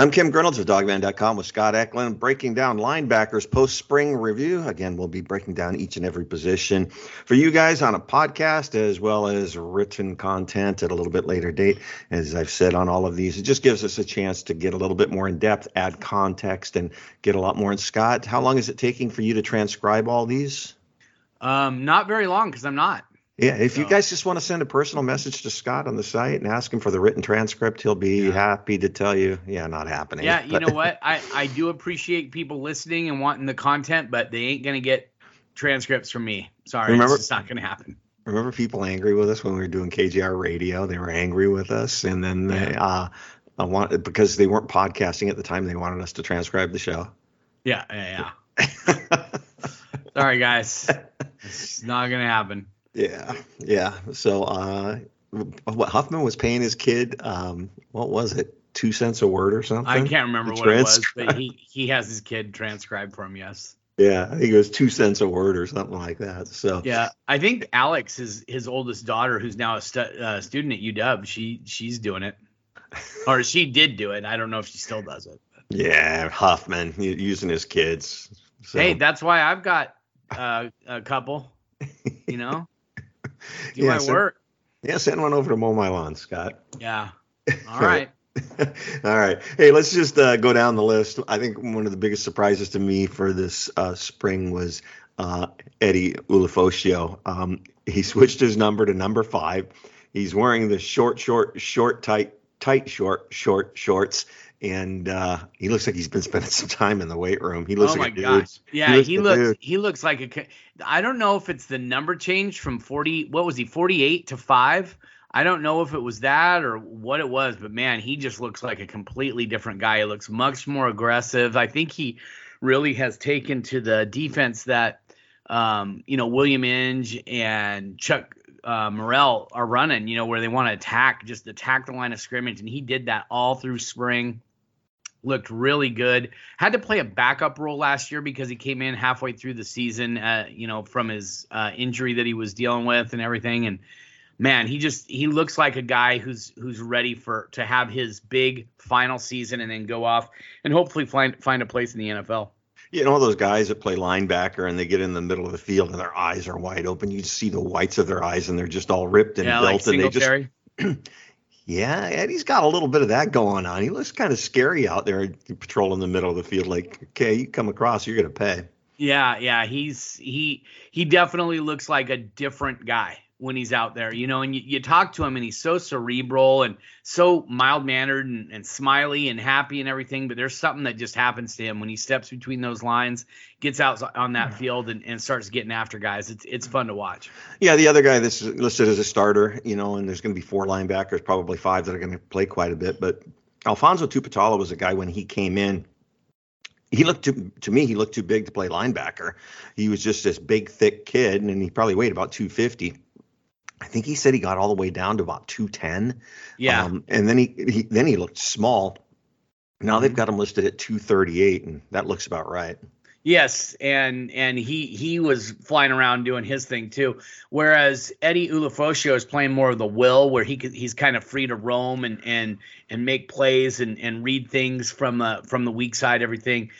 I'm Kim Grinolds of Dawgman.com with Scott Eklund, breaking down linebackers post spring review. Again, we'll be breaking down each and every position for you guys on a podcast as well as written content at a little bit later date. As I've said on all of these, it just gives us a chance to get a little bit more in depth, add context, and get a lot more in. Scott, how long is it taking for you to transcribe all these? Um, not very long because I'm not. Yeah, if you guys just want to send a personal message to Scott on the site and ask him for the written transcript, he'll be yeah. happy to tell you, yeah, not happening. Yeah, you know what? I, I do appreciate people listening and wanting the content, but they ain't going to get transcripts from me. Sorry, remember, it's not going to happen. Remember people angry with us when we were doing KJR radio? They were angry with us, and then they, yeah. uh, want, because they weren't podcasting at the time, they wanted us to transcribe the show. Yeah, yeah, yeah. Sorry, guys. It's not going to happen. Yeah, yeah. So, uh, what Huffman was paying his kid, um, what was it, two cents a word or something? I can't remember what it was, but he he has his kid transcribed for him. Yes. Yeah, I think it was two cents a word or something like that. So yeah, I think Alex, his his oldest daughter, who's now a stu- uh, student at UW, she she's doing it, or she did do it. I don't know if she still does it. Yeah, Huffman using his kids. So. Hey, that's why I've got uh, a couple. You know. Do yeah, my send, work. Yeah, send one over to mow my lawn, Scott. Yeah. All right. All right. Hey, let's just uh, go down the list. I think one of the biggest surprises to me for this uh, spring was uh, Eddie Ulofoshio. Um, he switched his number to number five. He's wearing the short, short, short, tight, tight, short, short shorts and uh, he looks like he's been spending some time in the weight room. He looks oh like my gosh, yeah, he looks he looks, he looks like a. I don't know if it's the number change from forty. What was he? Forty eight to five. I don't know if it was that or what it was, but man, he just looks like a completely different guy. He looks much more aggressive. I think he really has taken to the defense that um, you know William Inge and Chuck uh, Morrell are running. You know where they want to attack, just attack the line of scrimmage, and he did that all through spring looked really good. Had to play a backup role last year because he came in halfway through the season, uh, you know, from his uh, injury that he was dealing with and everything. And man, he just he looks like a guy who's who's ready for to have his big final season and then go off and hopefully find find a place in the NFL. You know those guys that play linebacker and they get in the middle of the field and their eyes are wide open. You see the whites of their eyes and they're just all ripped and yeah, built like and they just Yeah, Eddie's got a little bit of that going on. He looks kind of scary out there patrolling the middle of the field. Like, okay, you come across, you're gonna pay. Yeah, yeah, he's he he definitely looks like a different guy when he's out there, you know, and you, you talk to him and he's so cerebral and so mild mannered and, and smiley and happy and everything. But there's something that just happens to him when he steps between those lines, gets out on that field and, and starts getting after guys. It's it's fun to watch. Yeah, the other guy that's listed as a starter, you know, and there's going to be four linebackers, probably five that are going to play quite a bit. But Alphonzo Tuputala was a guy when he came in he looked to to me he looked too big to play linebacker. He was just this big thick kid and he probably weighed about 250. I think he said he got all the way down to about 210. Yeah. Um, and then he, he then he looked small. Now they've mm-hmm. got him listed at 238, and that looks about right. Yes, and and he he was flying around doing his thing too. Whereas Eddie Ulofoshio is playing more of the will, where he could, he's kind of free to roam and and and make plays and and read things from uh, from the weak side, everything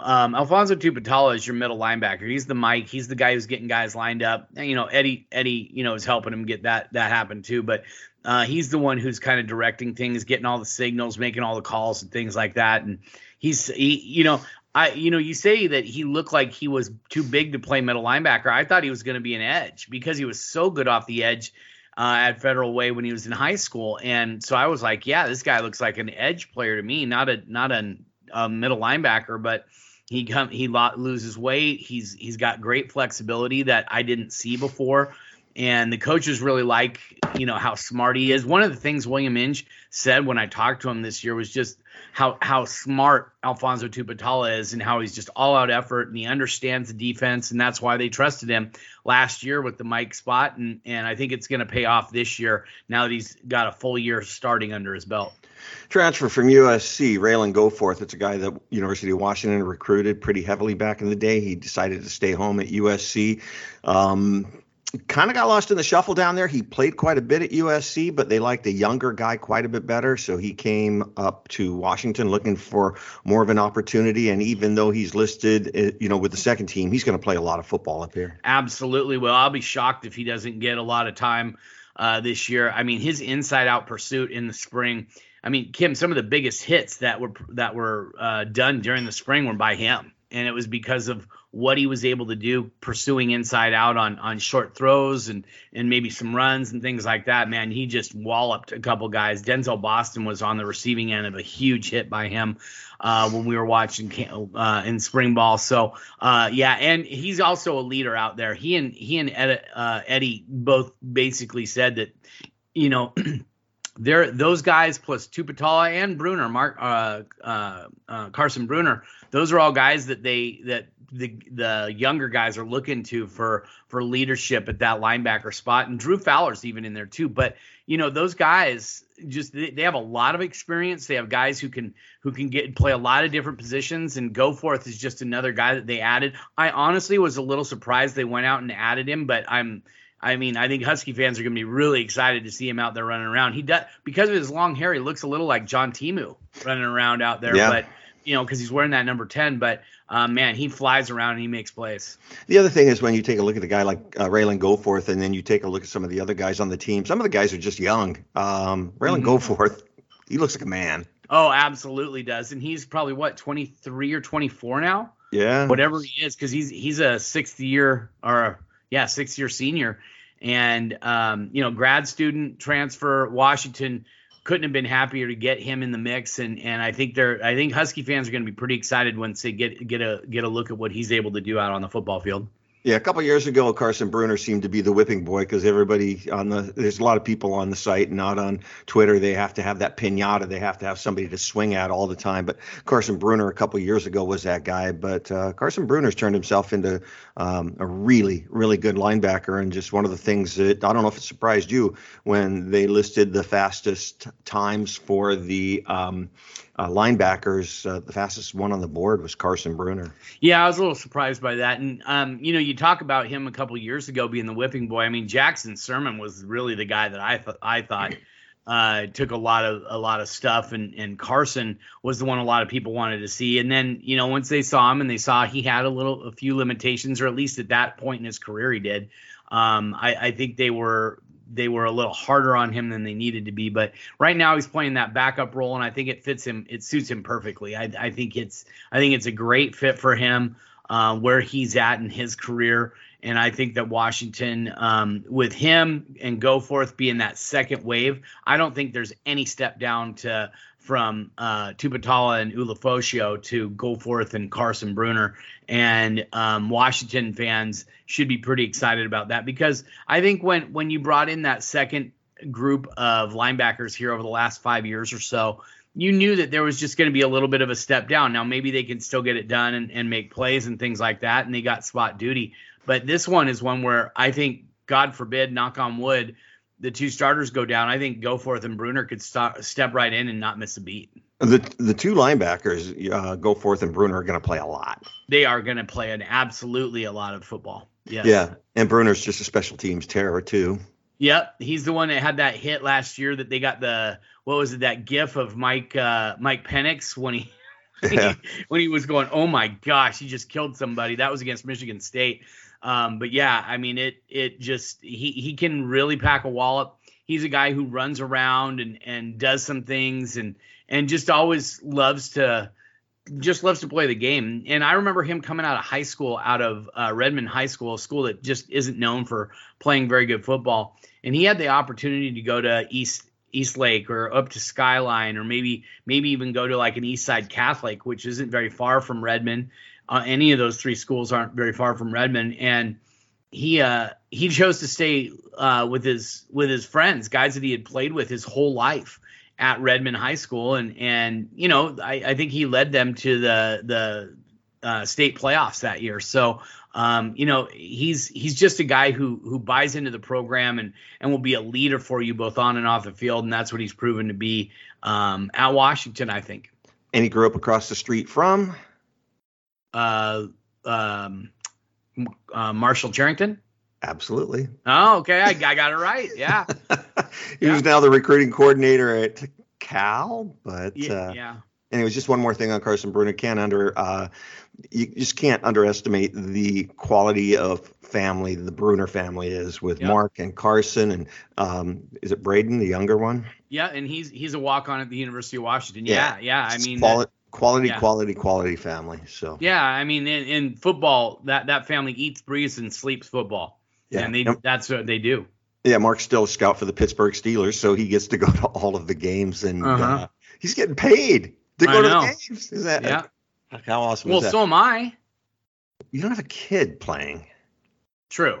um, Alphonzo Tuputala is your middle linebacker. He's the Mike. He's the guy who's getting guys lined up. And, you know, Eddie Eddie, you know, is helping him get that that happen too. But uh, he's the one who's kind of directing things, getting all the signals, making all the calls and things like that. And he's he, you know, I you know, you say that he looked like he was too big to play middle linebacker. I thought he was going to be an edge because he was so good off the edge. uh, at Federal Way when he was in high school, and so I was like, yeah, this guy looks like an edge player to me, not a not a, a middle linebacker, but he come he loses weight. He's he's got great flexibility that I didn't see before and the coaches really like you know how smart he is. One of the things William Inge said when I talked to him this year was just how how smart Alphonzo Tuputala is and how he's just all out effort and he understands the defense and that's why they trusted him last year with the Mike spot and and I think it's going to pay off this year now that he's got a full year starting under his belt. Transfer from USC, Ralen Goforth. It's a guy that University of Washington recruited pretty heavily back in the day. He decided to stay home at USC. Um, kind of got lost in the shuffle down there. He played quite a bit at USC, but they liked a younger guy quite a bit better. So he came up to Washington looking for more of an opportunity. And even though he's listed, uh, you know, with the second team, he's going to play a lot of football up here. Absolutely. Well, I'll be shocked if he doesn't get a lot of time uh, this year. I mean, his inside-out pursuit in the spring. I mean, Kim, some of the biggest hits that were that were uh, done during the spring were by him. And it was because of what he was able to do pursuing inside out on on short throws and and maybe some runs and things like that. Man he just walloped a couple guys. Denzel boston was on the receiving end of a huge hit by him uh, when we were watching uh, in spring ball. So uh, yeah and he's also a leader out there. He and he and Ed, uh, eddie both basically said that you know they're those guys plus Tuputala and Bruener, Mark uh, uh, uh, Carson Bruener. Those are all guys that they that the the younger guys are looking to for for leadership at that linebacker spot. And Drew Fowler's even in there too. But you know those guys just they, they have a lot of experience. They have guys who can who can get play a lot of different positions. And Goforth is just another guy that they added. I honestly was a little surprised they went out and added him, but I'm I mean, I think Husky fans are going to be really excited to see him out there running around. He does because of his long hair. He looks a little like John Timu running around out there, yeah. but you know, because he's wearing that number ten. But uh, man, he flies around and he makes plays. The other thing is when you take a look at a guy like uh, Ralen Goforth, and then you take a look at some of the other guys on the team. Some of the guys are just young. Um, Ralen mm-hmm. Goforth, he looks like a man. Oh, absolutely does, and he's probably what twenty three or twenty four now. Yeah, whatever he is, because he's he's a sixth year or yeah, six year senior. And, um, you know, grad student transfer, Washington couldn't have been happier to get him in the mix. And, and I think they're, I think Husky fans are going to be pretty excited once they get, get a, get a look at what he's able to do out on the football field. Yeah, a couple years ago, Carson Bruener seemed to be the whipping boy because everybody on the there's a lot of people on the site, not on Twitter. They have to have that pinata. They have to have somebody to swing at all the time. But Carson Bruener a couple years ago was that guy. But uh, Carson Bruener's turned himself into um, a really, really good linebacker. And just one of the things that I don't know if it surprised you when they listed the fastest times for the um, uh, linebackers, uh, the fastest one on the board was Carson Bruener. Yeah, I was a little surprised by that. And um, you know, you talk about him a couple years ago being the whipping boy. I mean, Jackson Sirmon was really the guy that I th- I thought uh, took a lot of a lot of stuff, and and Carson was the one a lot of people wanted to see. And then you know, once they saw him and they saw he had a little a few limitations, or at least at that point in his career, he did. Um, I, I think they were they were a little harder on him than they needed to be. But right now he's playing that backup role, and I think it fits him. It suits him perfectly. I, I think it's I think it's a great fit for him uh, where he's at in his career. And I think that Washington, um, with him and Goforth being that second wave, I don't think there's any step down to from uh, Tuputala and Ulofoshio to Goforth and Carson Bruener. And um, Washington fans should be pretty excited about that because I think when when you brought in that second group of linebackers here over the last five years or so, you knew that there was just going to be a little bit of a step down. Now maybe they can still get it done and, and make plays and things like that, and they got spot duty. But this one is one where I think, God forbid, knock on wood, the two starters go down, I think Goforth and Bruener could stop, step right in and not miss a beat. The the two linebackers, uh, Goforth and Bruener, are going to play a lot. They are going to play an absolutely a lot of football. Yes. Yeah, and Bruener's just a special teams terror too. Yep, he's the one that had that hit last year that they got the what was it that GIF of Mike uh, Mike Penix when he. Yeah. when he was going, oh my gosh, he just killed somebody. That was against Michigan State. Um, but yeah, I mean it it just he he can really pack a wallop. He's a guy who runs around and and does some things and and just always loves to just loves to play the game. And I remember him coming out of high school, out of uh, Redmond High School, a school that just isn't known for playing very good football. And he had the opportunity to go to East Eastlake or up to Skyline or maybe maybe even go to like an Eastside Catholic, which isn't very far from Redmond. Uh, any of those three schools aren't very far from Redmond, and he uh, he chose to stay uh, with his with his friends, guys that he had played with his whole life at Redmond High School, and and you know I, I think he led them to the the uh, state playoffs that year. So um, you know he's he's just a guy who who buys into the program and and will be a leader for you both on and off the field, and that's what he's proven to be um, at Washington, I think. And he grew up across the street from uh, um, uh, Marshall Cherrington. Absolutely. Oh, okay. I, I got it right. Yeah. he yeah. was now the recruiting coordinator at Cal, but yeah. Uh, yeah. And it was just one more thing on Carson Bruener. Can't under uh, you just can't underestimate the quality of family the Bruener family is with yep. Mark and Carson and um, is it Braden, the younger one? Yeah, and he's he's a walk on at the University of Washington. Yeah, yeah. yeah. I mean, quality, quality, yeah. quality, quality family. So yeah, I mean, in, in, football, that that family eats, breathes, and sleeps football. Yeah, and they yep. that's what they do. Yeah, Mark's still a scout for the Pittsburgh Steelers, so he gets to go to all of the games, and uh-huh. uh, he's getting paid to go to the games. Is that yeah? How awesome! Well, so am I. You don't have a kid playing. True.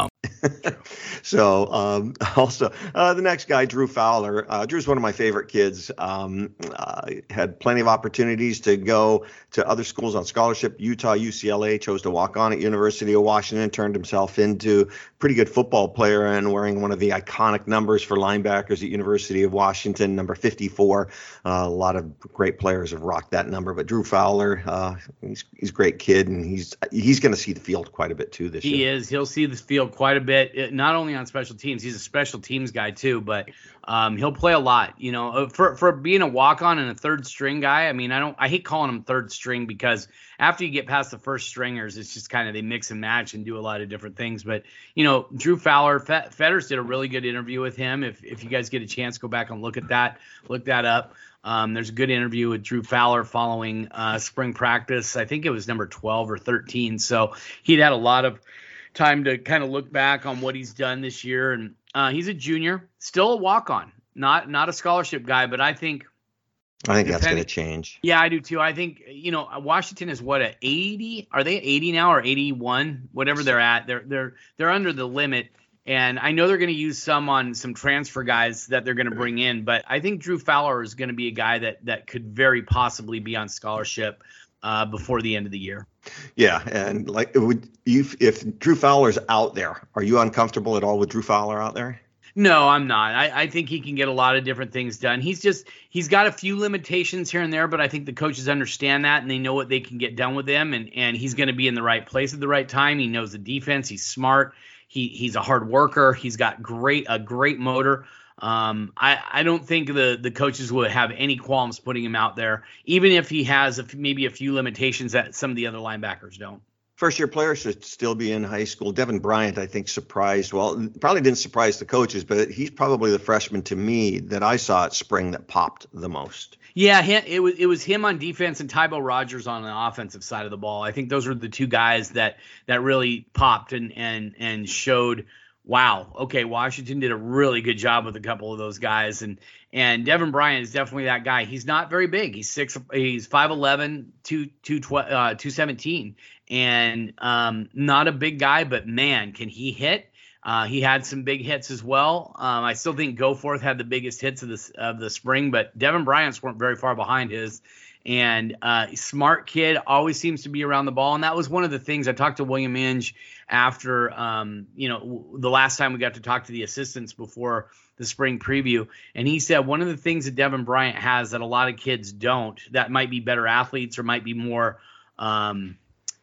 so um, also uh, the next guy, Drew Fowler. Uh, Drew's one of my favorite kids. Um, uh, had plenty of opportunities to go to other schools on scholarship. Utah, UCLA chose to walk on at University of Washington. Turned himself into pretty good football player and wearing one of the iconic numbers for linebackers at University of Washington, number 54. Uh, a lot of great players have rocked that number, but Drew Fowler, uh, he's he's a great kid and he's he's going to see the field quite a bit too this he year. He is. He'll see the field quite a bit. Not only on special teams. He's a special teams guy too, but um, he'll play a lot. You know, uh, for for being a walk on and a third string guy. I mean, I don't. I hate calling him third string because after you get past the first stringers, it's just kind of they mix and match and do a lot of different things. But you know, Drew Fowler, Fetters did a really good interview with him. If if you guys get a chance, go back and look at that. Look that up. Um, there's a good interview with Drew Fowler following uh, spring practice. I think it was number 12 or 13. So he'd had a lot of time to kind of look back on what he's done this year. And uh, he's a junior, still a walk on, not not a scholarship guy, but I think. I think that's going to change. Yeah, I do too. I think you know Washington is what at 80? Are they 80 now or 81? Whatever they're at, they're they're they're under the limit. And I know they're going to use some on some transfer guys that they're going to bring in, but I think Drew Fowler is going to be a guy that that could very possibly be on scholarship uh, before the end of the year. Yeah, and like would you if Drew Fowler's out there, are you uncomfortable at all with Drew Fowler out there? No, I'm not. I, I think he can get a lot of different things done. He's just he's got a few limitations here and there, but I think the coaches understand that and they know what they can get done with him and and he's going to be in the right place at the right time. He knows the defense. He's smart. He he's a hard worker. He's got great a great motor. Um, I, I don't think the, the coaches would have any qualms putting him out there, even if he has a, maybe a few limitations that some of the other linebackers don't. First year players should still be in high school. Deven Bryant, I think, surprised. Well, probably didn't surprise the coaches, but he's probably the freshman to me that I saw at spring that popped the most. Yeah, it was it was him on defense and Tybo Rogers on the offensive side of the ball. I think those were the two guys that that really popped and and and showed wow, okay, Washington did a really good job with a couple of those guys, and and Deven Bryant is definitely that guy. He's not very big. He's six. He's 5'11", 2, 2, uh, 217, and um, not a big guy, but man, can he hit? Uh, he had some big hits as well. Um, I still think Goforth had the biggest hits of the of the spring, but Deven Bryant's weren't very far behind his. And uh, smart kid, always seems to be around the ball. And that was one of the things I talked to William Inge after, um, you know, the last time we got to talk to the assistants before the spring preview. And he said one of the things that Deven Bryant has that a lot of kids don't, that might be better athletes or might be more. Um,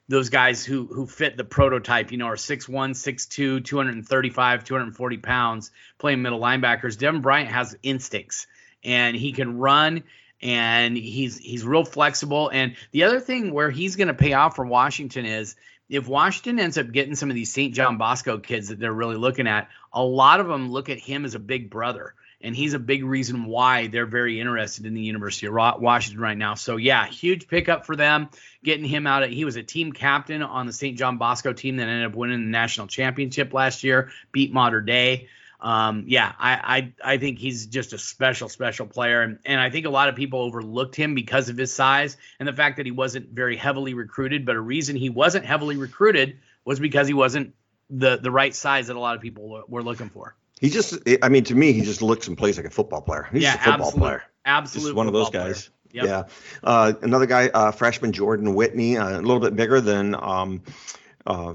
those guys who who fit the prototype, you know, are 6'1, 6'2, 235, 240 pounds playing middle linebackers. Deven Bryant has instincts and he can run and he's he's real flexible. And the other thing where he's going to pay off for Washington is if Washington ends up getting some of these St. John Bosco kids that they're really looking at, a lot of them look at him as a big brother. And he's a big reason why they're very interested in the University of Washington right now. So yeah, huge pickup for them, getting him out. Of, he was a team captain on the St. John Bosco team that ended up winning the national championship last year, beat Mater Dei um, yeah, I, I I think he's just a special, special player, and, and I think a lot of people overlooked him because of his size and the fact that he wasn't very heavily recruited. But a reason he wasn't heavily recruited was because he wasn't the the right size that a lot of people were looking for. He just, I mean, to me, he just looks and plays like a football player. He's yeah, a football absolute, player. Absolutely, one of those guys. Yep. Yeah. Uh, another guy, uh, freshman Jordan Whitney, uh, a little bit bigger than um, uh,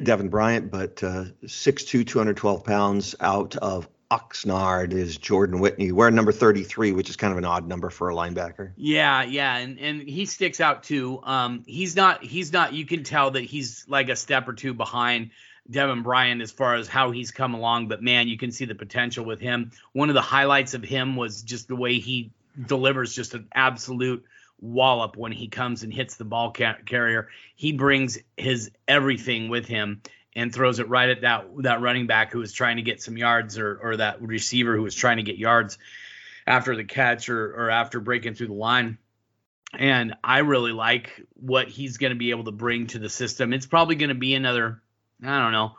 Deven Bryant, but uh, 6'2", 212 pounds out of Oxnard is Jordan Whitney. We're number 33, which is kind of an odd number for a linebacker. Yeah, yeah, and and he sticks out too. Um, he's not he's not. You can tell that he's like a step or two behind Deven Bryant as far as how he's come along. But man, you can see the potential with him. One of the highlights of him was just the way he delivers just an absolute wallop when he comes and hits the ball ca- carrier. He brings his everything with him and throws it right at that that running back who was trying to get some yards or or that receiver who was trying to get yards after the catch or or after breaking through the line. And I really like what he's going to be able to bring to the system. It's probably going to be another I don't know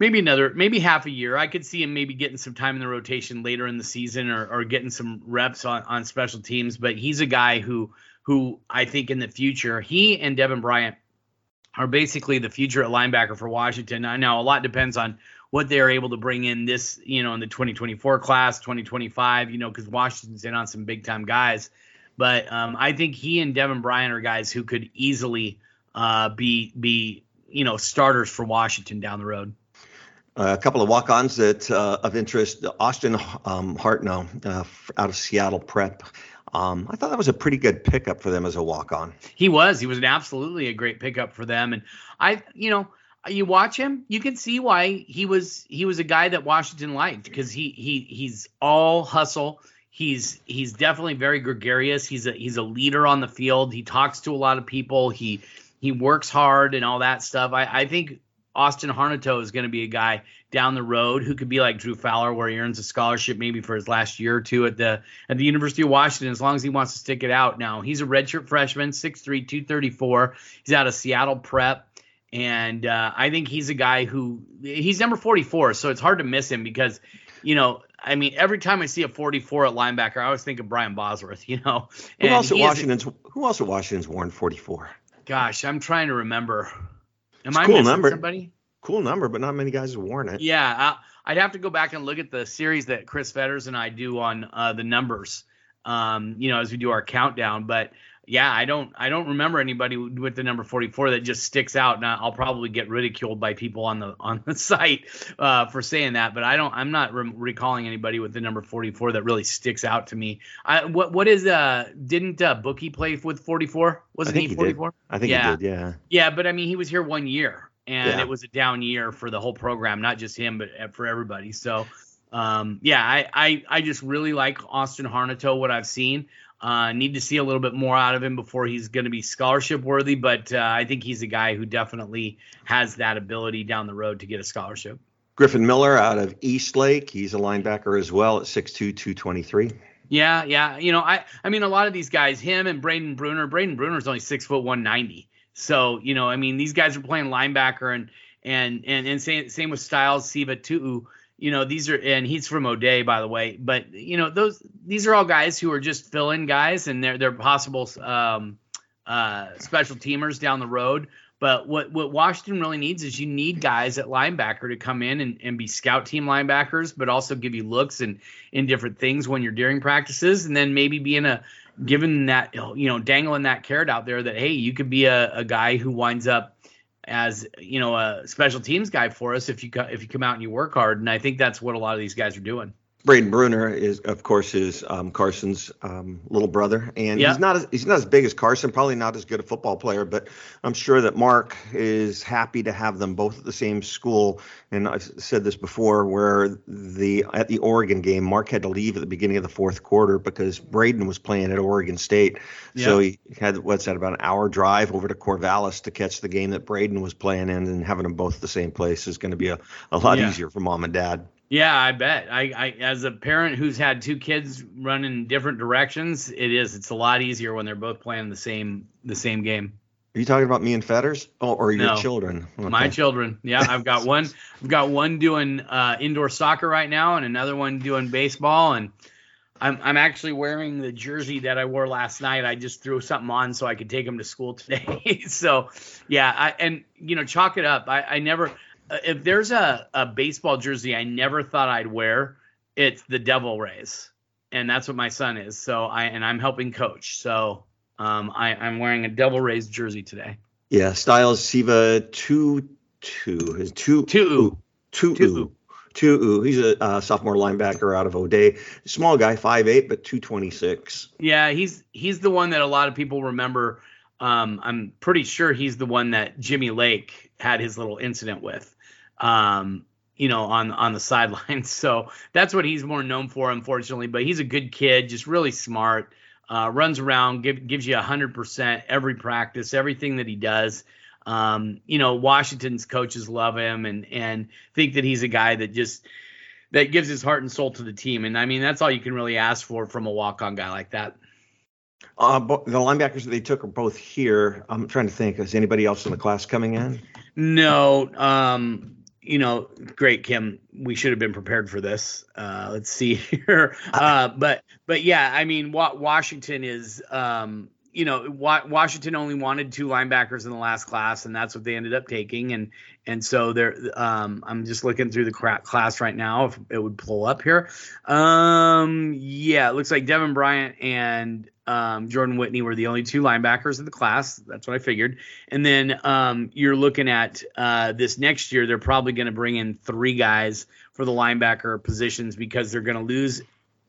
maybe another maybe half a year. I could see him maybe getting some time in the rotation later in the season or, or getting some reps on, on special teams. But he's a guy who who I think in the future, he and Deven Bryant are basically the future at linebacker for Washington. I know a lot depends on what they are able to bring in this, you know, in the 2024 class, 2025, you know, because Washington's in on some big time guys. But um, I think he and Deven Bryant are guys who could easily uh, be be you know starters for Washington down the road. Uh, a couple of walk-ons that uh, of interest: Austin um, Hartnell uh, out of Seattle Prep. Um, I thought that was a pretty good pickup for them as a walk on. He was. He was an absolutely a great pickup for them. And I, you know, you watch him, you can see why he was he was a guy that Washington liked because he he he's all hustle. He's he's definitely very gregarious. He's a he's a leader on the field. He talks to a lot of people. He he works hard and all that stuff. I, I think Austin Harnetiaux is going to be a guy down the road who could be like Drew Fowler, where he earns a scholarship maybe for his last year or two at the at the University of Washington, as long as he wants to stick it out. Now he's a redshirt freshman, 6'3", 234. He's out of Seattle Prep, and uh, I think he's a guy who he's number 44, so it's hard to miss him because, you know, I mean, every time I see a 44 at linebacker, I always think of Brian Bosworth. You know, who else at Washington's Who else at Washington's worn 44? Gosh, I'm trying to remember. Am it's I cool missing number. somebody? Cool number, but not many guys have worn it. Yeah, I, would have to go back and look at the series that Chris Fetters and I do on uh, the numbers. Um, you know, as we do our countdown, but yeah, I don't I don't remember anybody with the number 44 that just sticks out. And I'll probably get ridiculed by people on the on the site uh, for saying that, but I don't I'm not re- recalling anybody with the number 44 that really sticks out to me. I, what what is uh didn't uh, Bookie play with 44? Wasn't he 44? I think yeah. he did. Yeah. Yeah, but I mean he was here one year and Yeah. it was a down year for the whole program, not just him but uh, for everybody. So um, yeah, I, I I just really like Austin Harnetiaux, What I've seen, uh, need to see a little bit more out of him before he's going to be scholarship worthy. But uh, I think he's a guy who definitely has that ability down the road to get a scholarship. Griffin Miller out of Eastlake. He's a linebacker as well at 6'2", 223. Yeah, yeah. You know, I I mean a lot of these guys, him and Braden Bruener. Braden Bruener's only six foot one ninety. So you know, I mean, these guys are playing linebacker and and and and same same with Styles Siva-Tu'u. You know, these are and he's from O'Dea, by the way. But you know, those these are all guys who are just fill in guys, and they're they're possible um, uh, special teamers down the road. But what what Washington really needs is you need guys at linebacker to come in and, and be scout team linebackers, but also give you looks and in different things when you're during practices, and then maybe be in a giving that you know dangling that carrot out there that hey you could be a, a guy who winds up as you know a special teams guy for us if you if you come out and you work hard and I think that's what a lot of these guys are doing. Braden Bruener is, of course, is um, Carson's um, little brother, and he's not as, he's not as big as Carson. Probably not as good a football player, but I'm sure that Mark is happy to have them both at the same school. And I've said this before, where the at the Oregon game, Mark had to leave at the beginning of the fourth quarter because Braden was playing at Oregon State, so he had what's that about an hour drive over to Corvallis to catch the game that Braden was playing in, and having them both at the same place is going to be a, a lot yeah. easier for mom and dad. Yeah, I bet. I, I, as a parent who's had two kids run in different directions, it is. It's a lot easier when they're both playing the same the same game. Are you talking about me and Fetters? Oh, or your no, children? Okay. My children. Yeah, I've got one. I've got one doing uh, indoor soccer right now, and another one doing baseball. And I'm I'm actually wearing the jersey that I wore last night. I just threw something on so I could take them to school today. so, yeah, I and you know, chalk it up. I I never if there's a, a baseball jersey I never thought I'd wear, it's the Devil Rays, and that's what my son is. So I and I'm helping coach. So um, I, I'm wearing a Devil Rays jersey today. Yeah, Styles Siva two two is two two two two. Two, he's a uh, sophomore linebacker out of O'Dea. Small guy, five eight, but 226. Yeah, he's he's the one that a lot of people remember. Um, I'm pretty sure he's the one that Jimmy Lake had his little incident with um, you know, on on the sidelines. So that's what he's more known for, unfortunately. But he's a good kid, just really smart. Uh, runs around, give, gives you a hundred percent every practice, everything that he does. Um, you know, Washington's coaches love him and and think that he's a guy that just that gives his heart and soul to the team. And I mean, that's all you can really ask for from a walk-on guy like that. Uh, the linebackers that they took are both here. I'm trying to think. Is anybody else in the class coming in? No. Um, you know, great, Kim. We should have been prepared for this. Uh, let's see here. Uh, but but yeah, I mean, Washington is, um, you know, Washington only wanted two linebackers in the last class, and that's what they ended up taking. And and so there, um, I'm just looking through the class right now. If it would pull up here, um, yeah, it looks like Deven Bryant and um, Jordan Whitney were the only two linebackers in the class. That's what I figured. And then um, you're looking at uh, this next year, they're probably going to bring in three guys for the linebacker positions because they're going to lose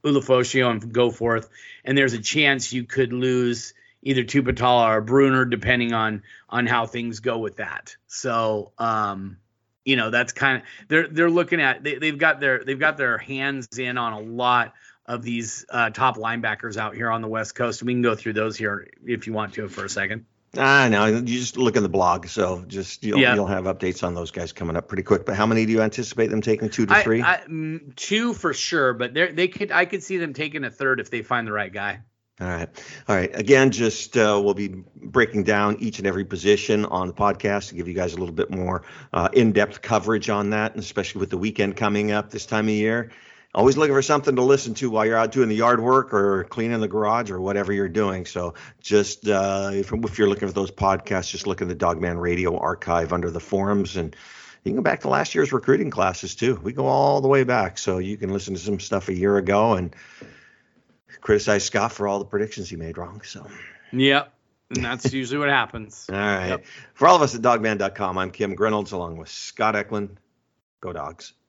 Ulofoshio and Goforth. And there's a chance you could lose either Tuputala or Bruener, depending on on how things go with that. So, um, you know, that's kind of they're they're looking at they, they've got their they've got their hands in on a lot of these uh, top linebackers out here on the West Coast. We can go through those here if you want to for a second. I know you just look in the blog, so just you'll, yeah. you'll have updates on those guys coming up pretty quick. But how many do you anticipate them taking? Two to three? I, mm, two for sure, but they they could I could see them taking a third if they find the right guy. All right. All right. Again, just uh, we'll be breaking down each and every position on the podcast to give you guys a little bit more uh, in depth coverage on that, and especially with the weekend coming up this time of year always looking for something to listen to while you're out doing the yard work or cleaning the garage or whatever you're doing. So just uh, if, if, you're looking for those podcasts, just look in the Dawgman Radio archive under the forums and you can go back to last year's recruiting classes too. We go all the way back, so you can listen to some stuff a year ago and criticize Scott for all the predictions he made wrong. So. Yep. And that's usually what happens. All right. Yep. For all of us at dawgman.com, I'm Kim Grinolds along with Scott Eklund. Go dogs.